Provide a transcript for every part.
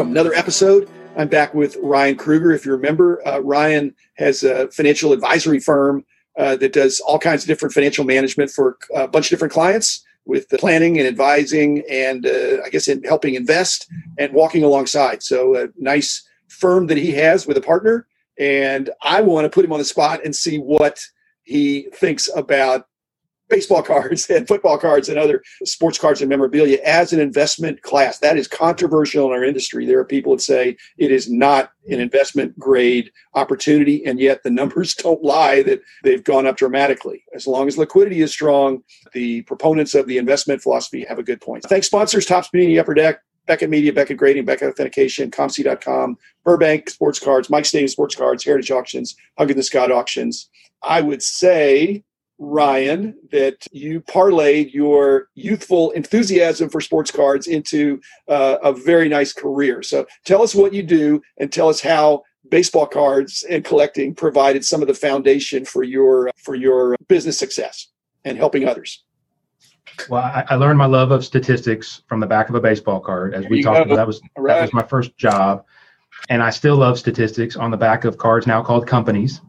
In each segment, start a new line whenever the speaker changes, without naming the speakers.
welcome. Another episode. I'm back with Ryan Kruger. If you remember, uh, Ryan has a financial advisory firm uh, that does all kinds of different financial management for a bunch of different clients with the planning and advising and uh, I guess in helping invest and walking alongside. So a nice firm that he has with a partner. And I want to put him on the spot and see what he thinks about baseball cards and football cards and other sports cards and memorabilia as an investment class. That is controversial in our industry. There are people that say it is not an investment grade opportunity, and yet the numbers don't lie that they've gone up dramatically. As long as liquidity is strong, the proponents of the investment philosophy have a good point. Thanks, sponsors, Topps Panini Upper Deck. Beckett Media, Beckett Grading, Beckett Authentication, ComC.com, Burbank Sports Cards, Mike Stadium Sports Cards, Heritage Auctions, Huggins and Scott Auctions. I would say Ryan, that you parlayed your youthful enthusiasm for sports cards into uh, a very nice career. So tell us what you do and tell us how baseball cards and collecting provided some of the foundation for your for your business success and helping others.
Well, I, I learned my love of statistics from the back of a baseball card, as there we talked go. about. That was right. that was my first job, and I still love statistics on the back of cards now called companies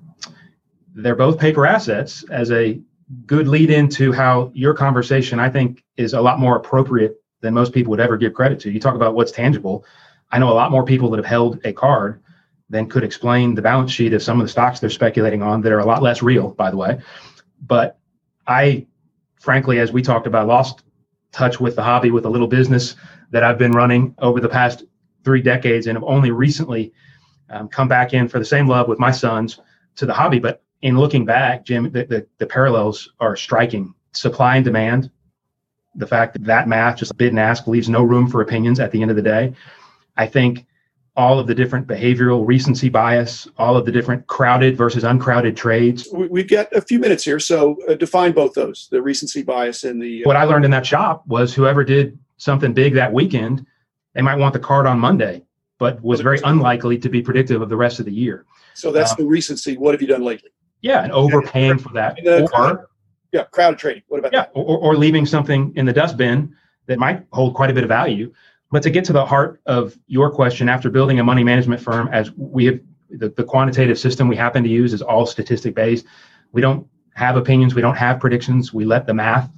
they're both paper assets as a good lead into how your conversation I think is a lot more appropriate than most people would ever give credit to. You talk about what's tangible. I know a lot more people that have held a card than could explain the balance sheet of some of the stocks they're speculating on that are a lot less real, by the way. But I, frankly, as we talked about, lost touch with the hobby with a little business that I've been running over the past three decades and have only recently um, come back in for the same love with my sons to the hobby. But in looking back, Jim, the, the, the, parallels are striking. Supply and demand, the fact that that math, just bid and ask, leaves no room for opinions at the end of the day. I think all of the different behavioral recency bias, all of the different crowded versus uncrowded trades.
We've got a few minutes here, so uh, define both those: the recency bias and the.
Uh, what I learned in that shop was whoever did something big that weekend, they might want the card on Monday, but was very unlikely to be predictive of the rest of the year.
So that's uh, the recency. What have you done lately?
Yeah, and overpaying for that.
or, yeah, crowd trading. What about
yeah,
that?
Or, or leaving something in the dustbin that might hold quite a bit of value. But to get to the heart of your question, after building a money management firm, as we have the, the quantitative system we happen to use is all statistic based. We don't have opinions, we don't have predictions. We let the math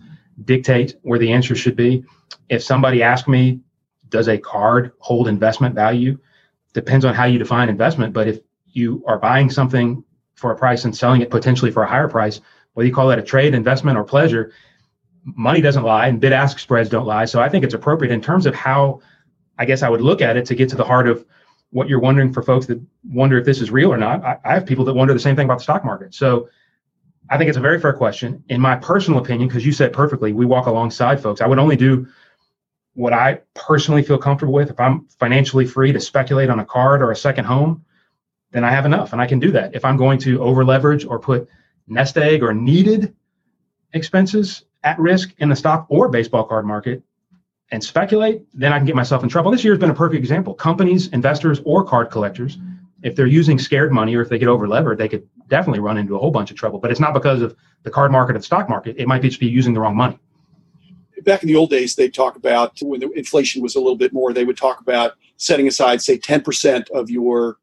dictate where the answer should be. If somebody asks me, does a card hold investment value? Depends on how you define investment. But if you are buying something for a price and selling it potentially for a higher price, whether you call that a trade, investment, or pleasure, money doesn't lie and bid ask spreads don't lie. So I think it's appropriate in terms of how I guess I would look at it to get to the heart of what you're wondering for folks that wonder if this is real or not. I, I have people that wonder the same thing about the stock market. So I think it's a very fair question. In my personal opinion, because you said perfectly, we walk alongside folks. I would only do what I personally feel comfortable with. If I'm financially free to speculate on a card or a second home, then I have enough and I can do that. If I'm going to over leverage or put nest egg or needed expenses at risk in the stock or baseball card market and speculate, then I can get myself in trouble. This year has been a perfect example. Companies, investors, or card collectors, if they're using scared money or if they get over levered, they could definitely run into a whole bunch of trouble. But it's not because of the card market or the stock market. It might be just be using the wrong money.
Back in the old days, they talk about when the inflation was a little bit more, they would talk about setting aside, say, 10% of your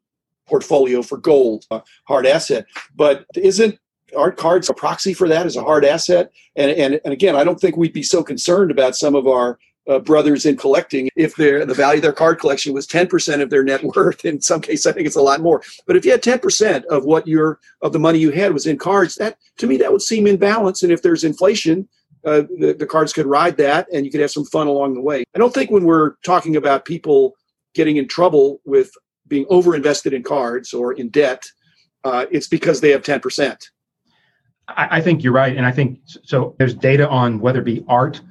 portfolio for gold, a hard asset. But isn't art cards a proxy for that as a hard asset? And, and, and again, I don't think we'd be so concerned about some of our uh, brothers in collecting if their the value of their card collection was 10% of their net worth in some cases i think it's a lot more but if you had 10% of what your of the money you had was in cards that to me that would seem in balance and if there's inflation uh, the, the cards could ride that and you could have some fun along the way i don't think when we're talking about people getting in trouble with being overinvested in cards or in debt, uh, it's because they have 10%.
I, I think you're right. And I think so. There's data on whether it be art,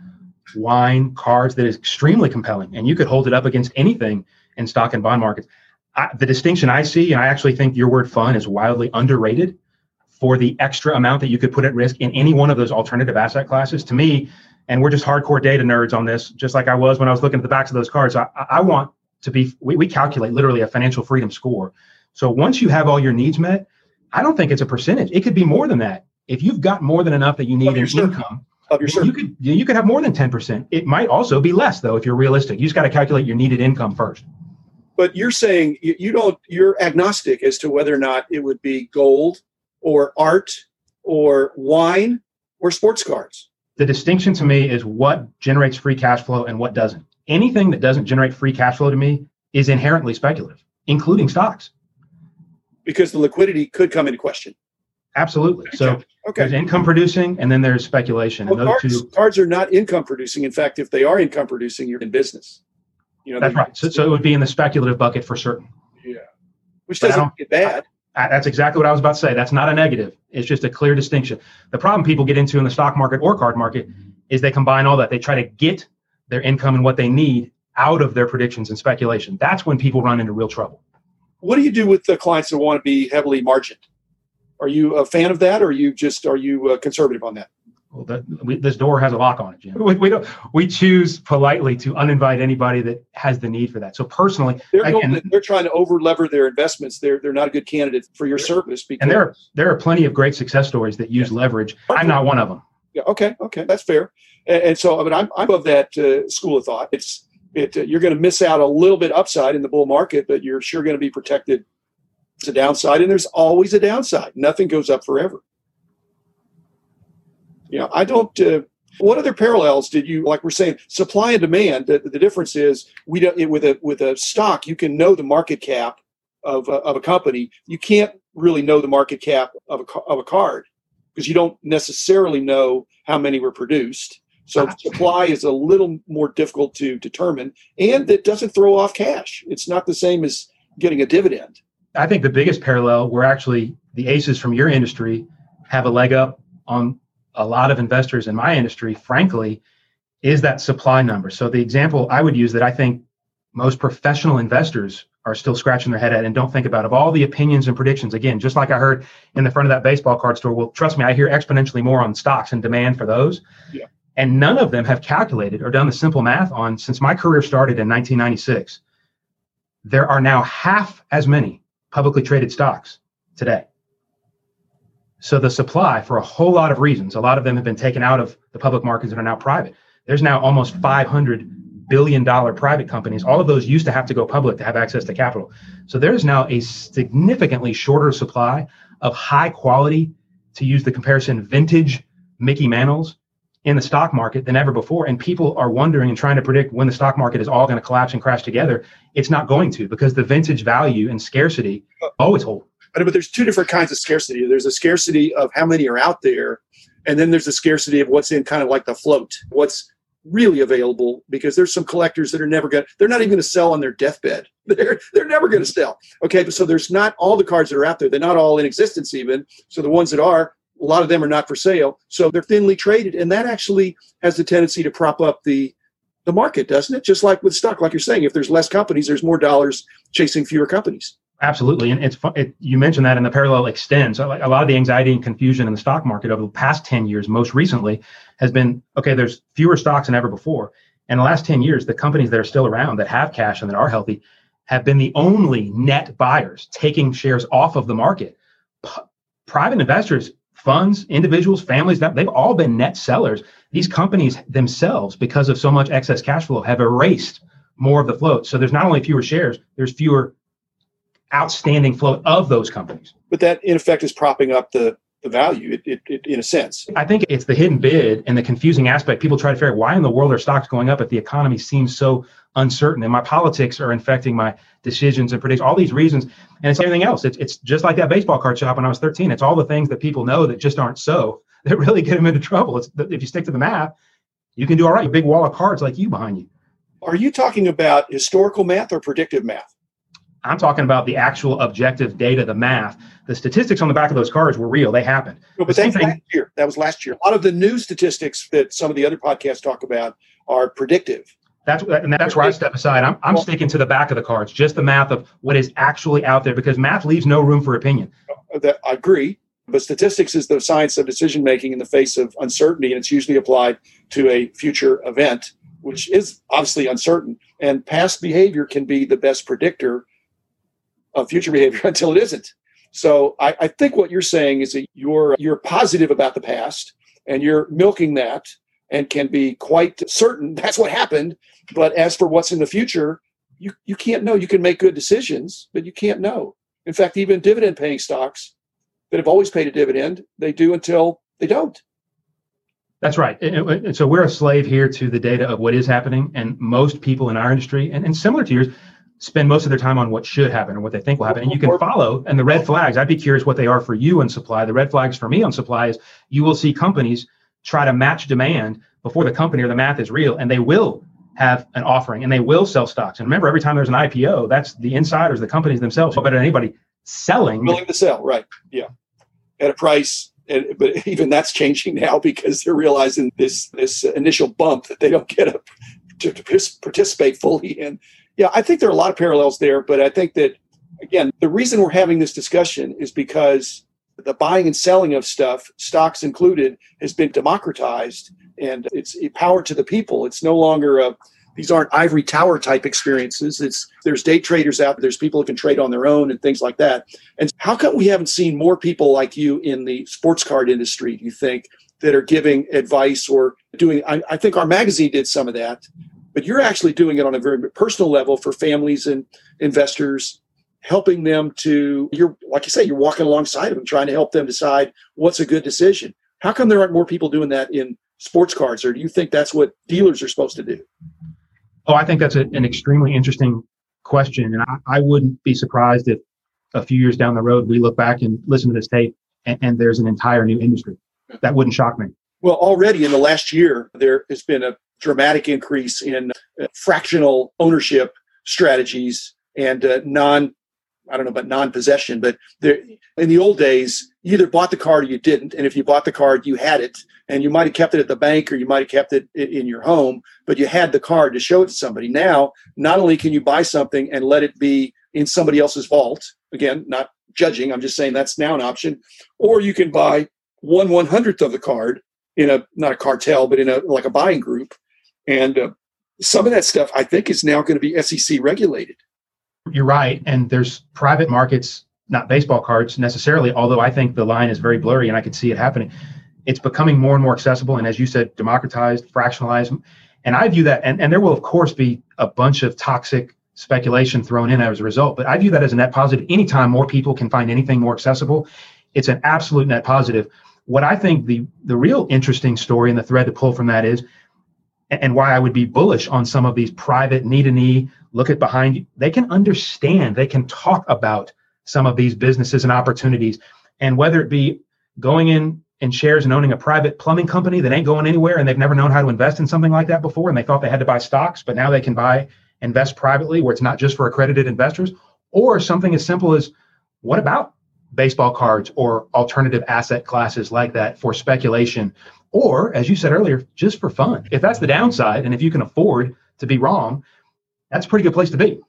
wine, cards that is extremely compelling. And you could hold it up against anything in stock and bond markets. I, the distinction I see, and I actually think your word fun is wildly underrated for the extra amount that you could put at risk in any one of those alternative asset classes. To me, and we're just hardcore data nerds on this, just like I was when I was looking at the backs of those cards. I, I want to be we, we calculate literally a financial freedom score. So once you have all your needs met i don't think it's a percentage. It could be more than that. If you've got more than enough that you need in income
of your
you could you could have more than 10% it might also be less though if you're realistic. You just got to calculate your needed income first.
But you're saying you, you don't. You're agnostic as to whether or not it would be gold or art or wine or sports cards.
The distinction to me is what generates free cash flow and what doesn't. Anything that doesn't generate free cash flow to me is inherently speculative, including stocks.
Because the liquidity could come into question.
Absolutely. So
okay.
there's income producing and then there's speculation.
Well, cards, two, cards are not income producing. In fact, if they are income producing, you're in business.
You know, that's right. So, so, it would be in the speculative bucket for certain.
Yeah. Which doesn't get bad.
I, that's exactly what I was about to say. That's not a negative. It's just a clear distinction. The problem people get into in the stock market or card market is they combine all that. They try to get their income and what they need out of their predictions and speculation. That's when people run into real trouble.
What do you do with the clients that want to be heavily margined? Are you a fan of that, or are you just are you uh, conservative on that?
Well, the, we, this door has a lock on it, Jim. We, we, don't. We choose politely to uninvite anybody that has the need for that. So personally,
they're, again, going, they're trying to over lever their investments. They're they're not a good candidate for your service.
Because, and there are, there are plenty of great success stories that use yeah. leverage. I'm not one of them.
Yeah. Okay. Okay. That's fair. And, and so, I mean, I'm I'm of that uh, school of thought. It's it uh, you're going to miss out a little bit upside in the bull market, but you're sure going to be protected. to downside, and there's always a downside. Nothing goes up forever. You know, I don't. Uh, what other parallels did you like? We're saying supply and demand. The, the difference is we don't with a with a stock you can know the market cap of a, of a company. You can't really know the market cap of a of a card because you don't necessarily know how many were produced so supply is a little more difficult to determine, and it doesn't throw off cash. It's not the same as getting a dividend.
I think the biggest parallel where actually the aces from your industry have a leg up on a lot of investors in my industry, frankly, is that supply number. So the example I would use that I think most professional investors are still scratching their head at and don't think about of all the opinions and predictions again just like i heard in the front of that baseball card store well trust me i hear exponentially more on stocks and demand for those yeah. And none of them have calculated or done the simple math on since my career started in 1996. There are now half as many publicly traded stocks today. So the supply, for a whole lot of reasons, a lot of them have been taken out of the public markets and are now private. There's now almost 500 billion dollar private companies. All of those used to have to go public to have access to capital. So there's now a significantly shorter supply of high quality, to use the comparison, vintage Mickey Mantles in the stock market than ever before. And people are wondering and trying to predict when the stock market is all going to collapse and crash together. It's not going to because the vintage value and scarcity uh, always hold.
But, but there's two different kinds of scarcity. There's a scarcity of how many are out there, and then there's a scarcity of what's in kind of like the float, what's really available because there's some collectors that are never going to they're not even going to sell on their deathbed they're they're never going to sell okay so there's not all the cards that are out there they're not all in existence even so the ones that are a lot of them are not for sale, so they're thinly traded, and that actually has the tendency to prop up the the market, doesn't it? Just like with stock, like you're saying, if there's less companies, there's more dollars chasing fewer companies.
Absolutely, and it's it, you mentioned that, and the parallel extends. So like a lot of the anxiety and confusion in the stock market over the past ten years, most recently, has been okay. There's fewer stocks than ever before, and the last ten years, the companies that are still around that have cash and that are healthy have been the only net buyers taking shares off of the market. P- private investors funds, individuals, families, they've all been net sellers. These companies themselves, because of so much excess cash flow, have erased more of the float. So there's not only fewer shares, there's fewer outstanding float of those companies.
But that, in effect, is propping up the value it, it, it, in a sense.
I think it's the hidden bid and the confusing aspect. People try to figure out why in the world are stocks going up if the economy seems so uncertain and my politics are infecting my decisions and predictions, all these reasons. And it's everything else. It's, it's just like that baseball card shop when I was 13. It's all the things that people know that just aren't so that really get them into trouble. It's if you stick to the math, you can do all right. A big wall of cards like you behind you.
Are you talking about historical math or predictive math?
I'm talking about the actual objective data, the math. The statistics on the back of those cards were real; they happened.
No, but that's last year. That was last year. A lot of the new statistics that some of the other podcasts talk about are predictive.
That's and that's where I step aside. I'm I'm sticking to the back of the cards, just the math of what is actually out there, because math leaves no room for opinion.
Uh, that I agree, but statistics is the science of decision making in the face of uncertainty, and it's usually applied to a future event, which is obviously uncertain. And past behavior can be the best predictor of future behavior until it isn't. So I, I think what you're saying is that you're you're positive about the past and you're milking that and can be quite certain that's what happened. But as for what's in the future, you, you can't know. You can make good decisions, but you can't know. In fact, even dividend paying stocks that have always paid a dividend, they do until they don't.
That's right. And so we're a slave here to the data of what is happening. And most people in our industry, and, and similar to yours, spend most of their time on what should happen or what they think will happen. And you can follow, and the red flags, I'd be curious what they are for you on supply. The red flags for me on supply is you will see companies try to match demand before the company or the math is real, and they will have an offering and they will sell stocks. And remember, every time there's an IPO, that's the insiders, the companies themselves, better than anybody selling.
Willing to sell, right. Yeah. At a price and, but even that's changing now because they're realizing this this initial bump that they don't get a, to, to participate fully in. Yeah, I think there are a lot of parallels there, but I think that again, the reason we're having this discussion is because the buying and selling of stuff, stocks included, has been democratized and it's power to the people. It's no longer a these aren't ivory tower type experiences. It's there's day traders out there, there's people who can trade on their own and things like that. And how come we haven't seen more people like you in the sports card industry, do you think, that are giving advice or doing I, I think our magazine did some of that, but you're actually doing it on a very personal level for families and investors helping them to you're like you say you're walking alongside of them trying to help them decide what's a good decision how come there aren't more people doing that in sports cards or do you think that's what dealers are supposed to do
Oh, I think that's a, an extremely interesting question. And I, I, wouldn't be surprised if a few years down the road we look back and listen to this tape and, and there's an entire new industry. That wouldn't shock me.
Well, already in the last year, there has been a dramatic increase in uh, fractional ownership strategies and uh, non I don't know about non-possession, but there, in the old days, you either bought the card or you didn't. And if you bought the card, you had it, and you might have kept it at the bank or you might have kept it in your home, but you had the card to show it to somebody. Now, not only can you buy something and let it be in somebody else's vault, again, not judging, I'm just saying that's now an option, or you can buy one one hundredth of the card in a not a cartel, but in a like a buying group, and uh, some of that stuff I think is now going to be SEC regulated.
You're right. And there's private markets, not baseball cards necessarily, although I think the line is very blurry and I could see it happening. It's becoming more and more accessible. And as you said, democratized, fractionalized. And I view that, and, and there will, of course, be a bunch of toxic speculation thrown in as a result. But I view that as a net positive. Anytime more people can find anything more accessible, it's an absolute net positive. What I think the the real interesting story and the thread to pull from that is and why I would be bullish on some of these private knee to knee, look at behind you. They can understand, they can talk about some of these businesses and opportunities. And whether it be going in in shares and owning a private plumbing company that ain't going anywhere and they've never known how to invest in something like that before and they thought they had to buy stocks, but now they can buy, invest privately where it's not just for accredited investors, or something as simple as what about baseball cards or alternative asset classes like that for speculation or as you said earlier, just for fun. If that's the downside, and if you can afford to be wrong, that's a pretty good place to be.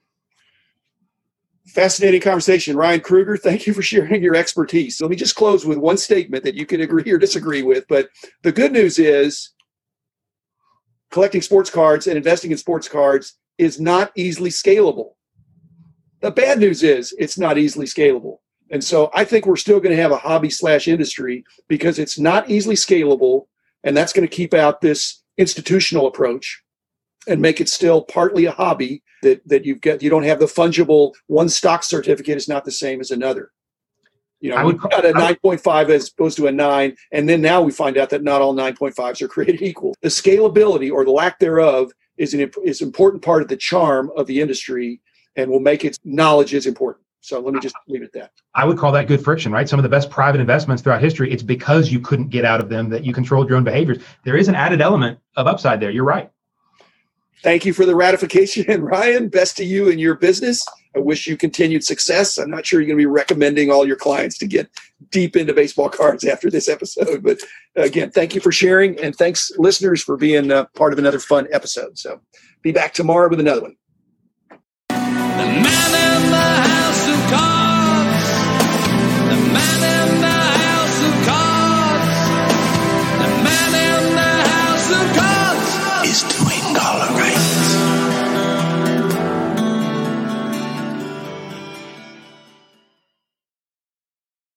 Fascinating conversation. Ryan Kruger, thank you for sharing your expertise. Let me just close with one statement that you can agree or disagree with. But the good news is collecting sports cards and investing in sports cards is not easily scalable. The bad news is it's not easily scalable. And so I think we're still going to have a hobby slash industry because it's not easily scalable and that's going to keep out this institutional approach and make it still partly a hobby that, that you've got you don't have the fungible one stock certificate is not the same as another you know, I would, got a 9.5 as opposed to a 9. And then now we find out that not all 9.5s are created equal. The scalability or the lack thereof is an is important part of the charm of the industry and will make its knowledge is important. So let me just leave it at that.
I would call that good friction, right? Some of the best private investments throughout history, it's because you couldn't get out of them that you controlled your own behaviors. There is an added element of upside there. You're right.
Thank you for the ratification. And Ryan, best to you in your business. I wish you continued success. I'm not sure you're going to be recommending all your clients to get deep into baseball cards after this episode. But again, thank you for sharing. And thanks, listeners, for being uh, part of another fun episode. So be back tomorrow with another one.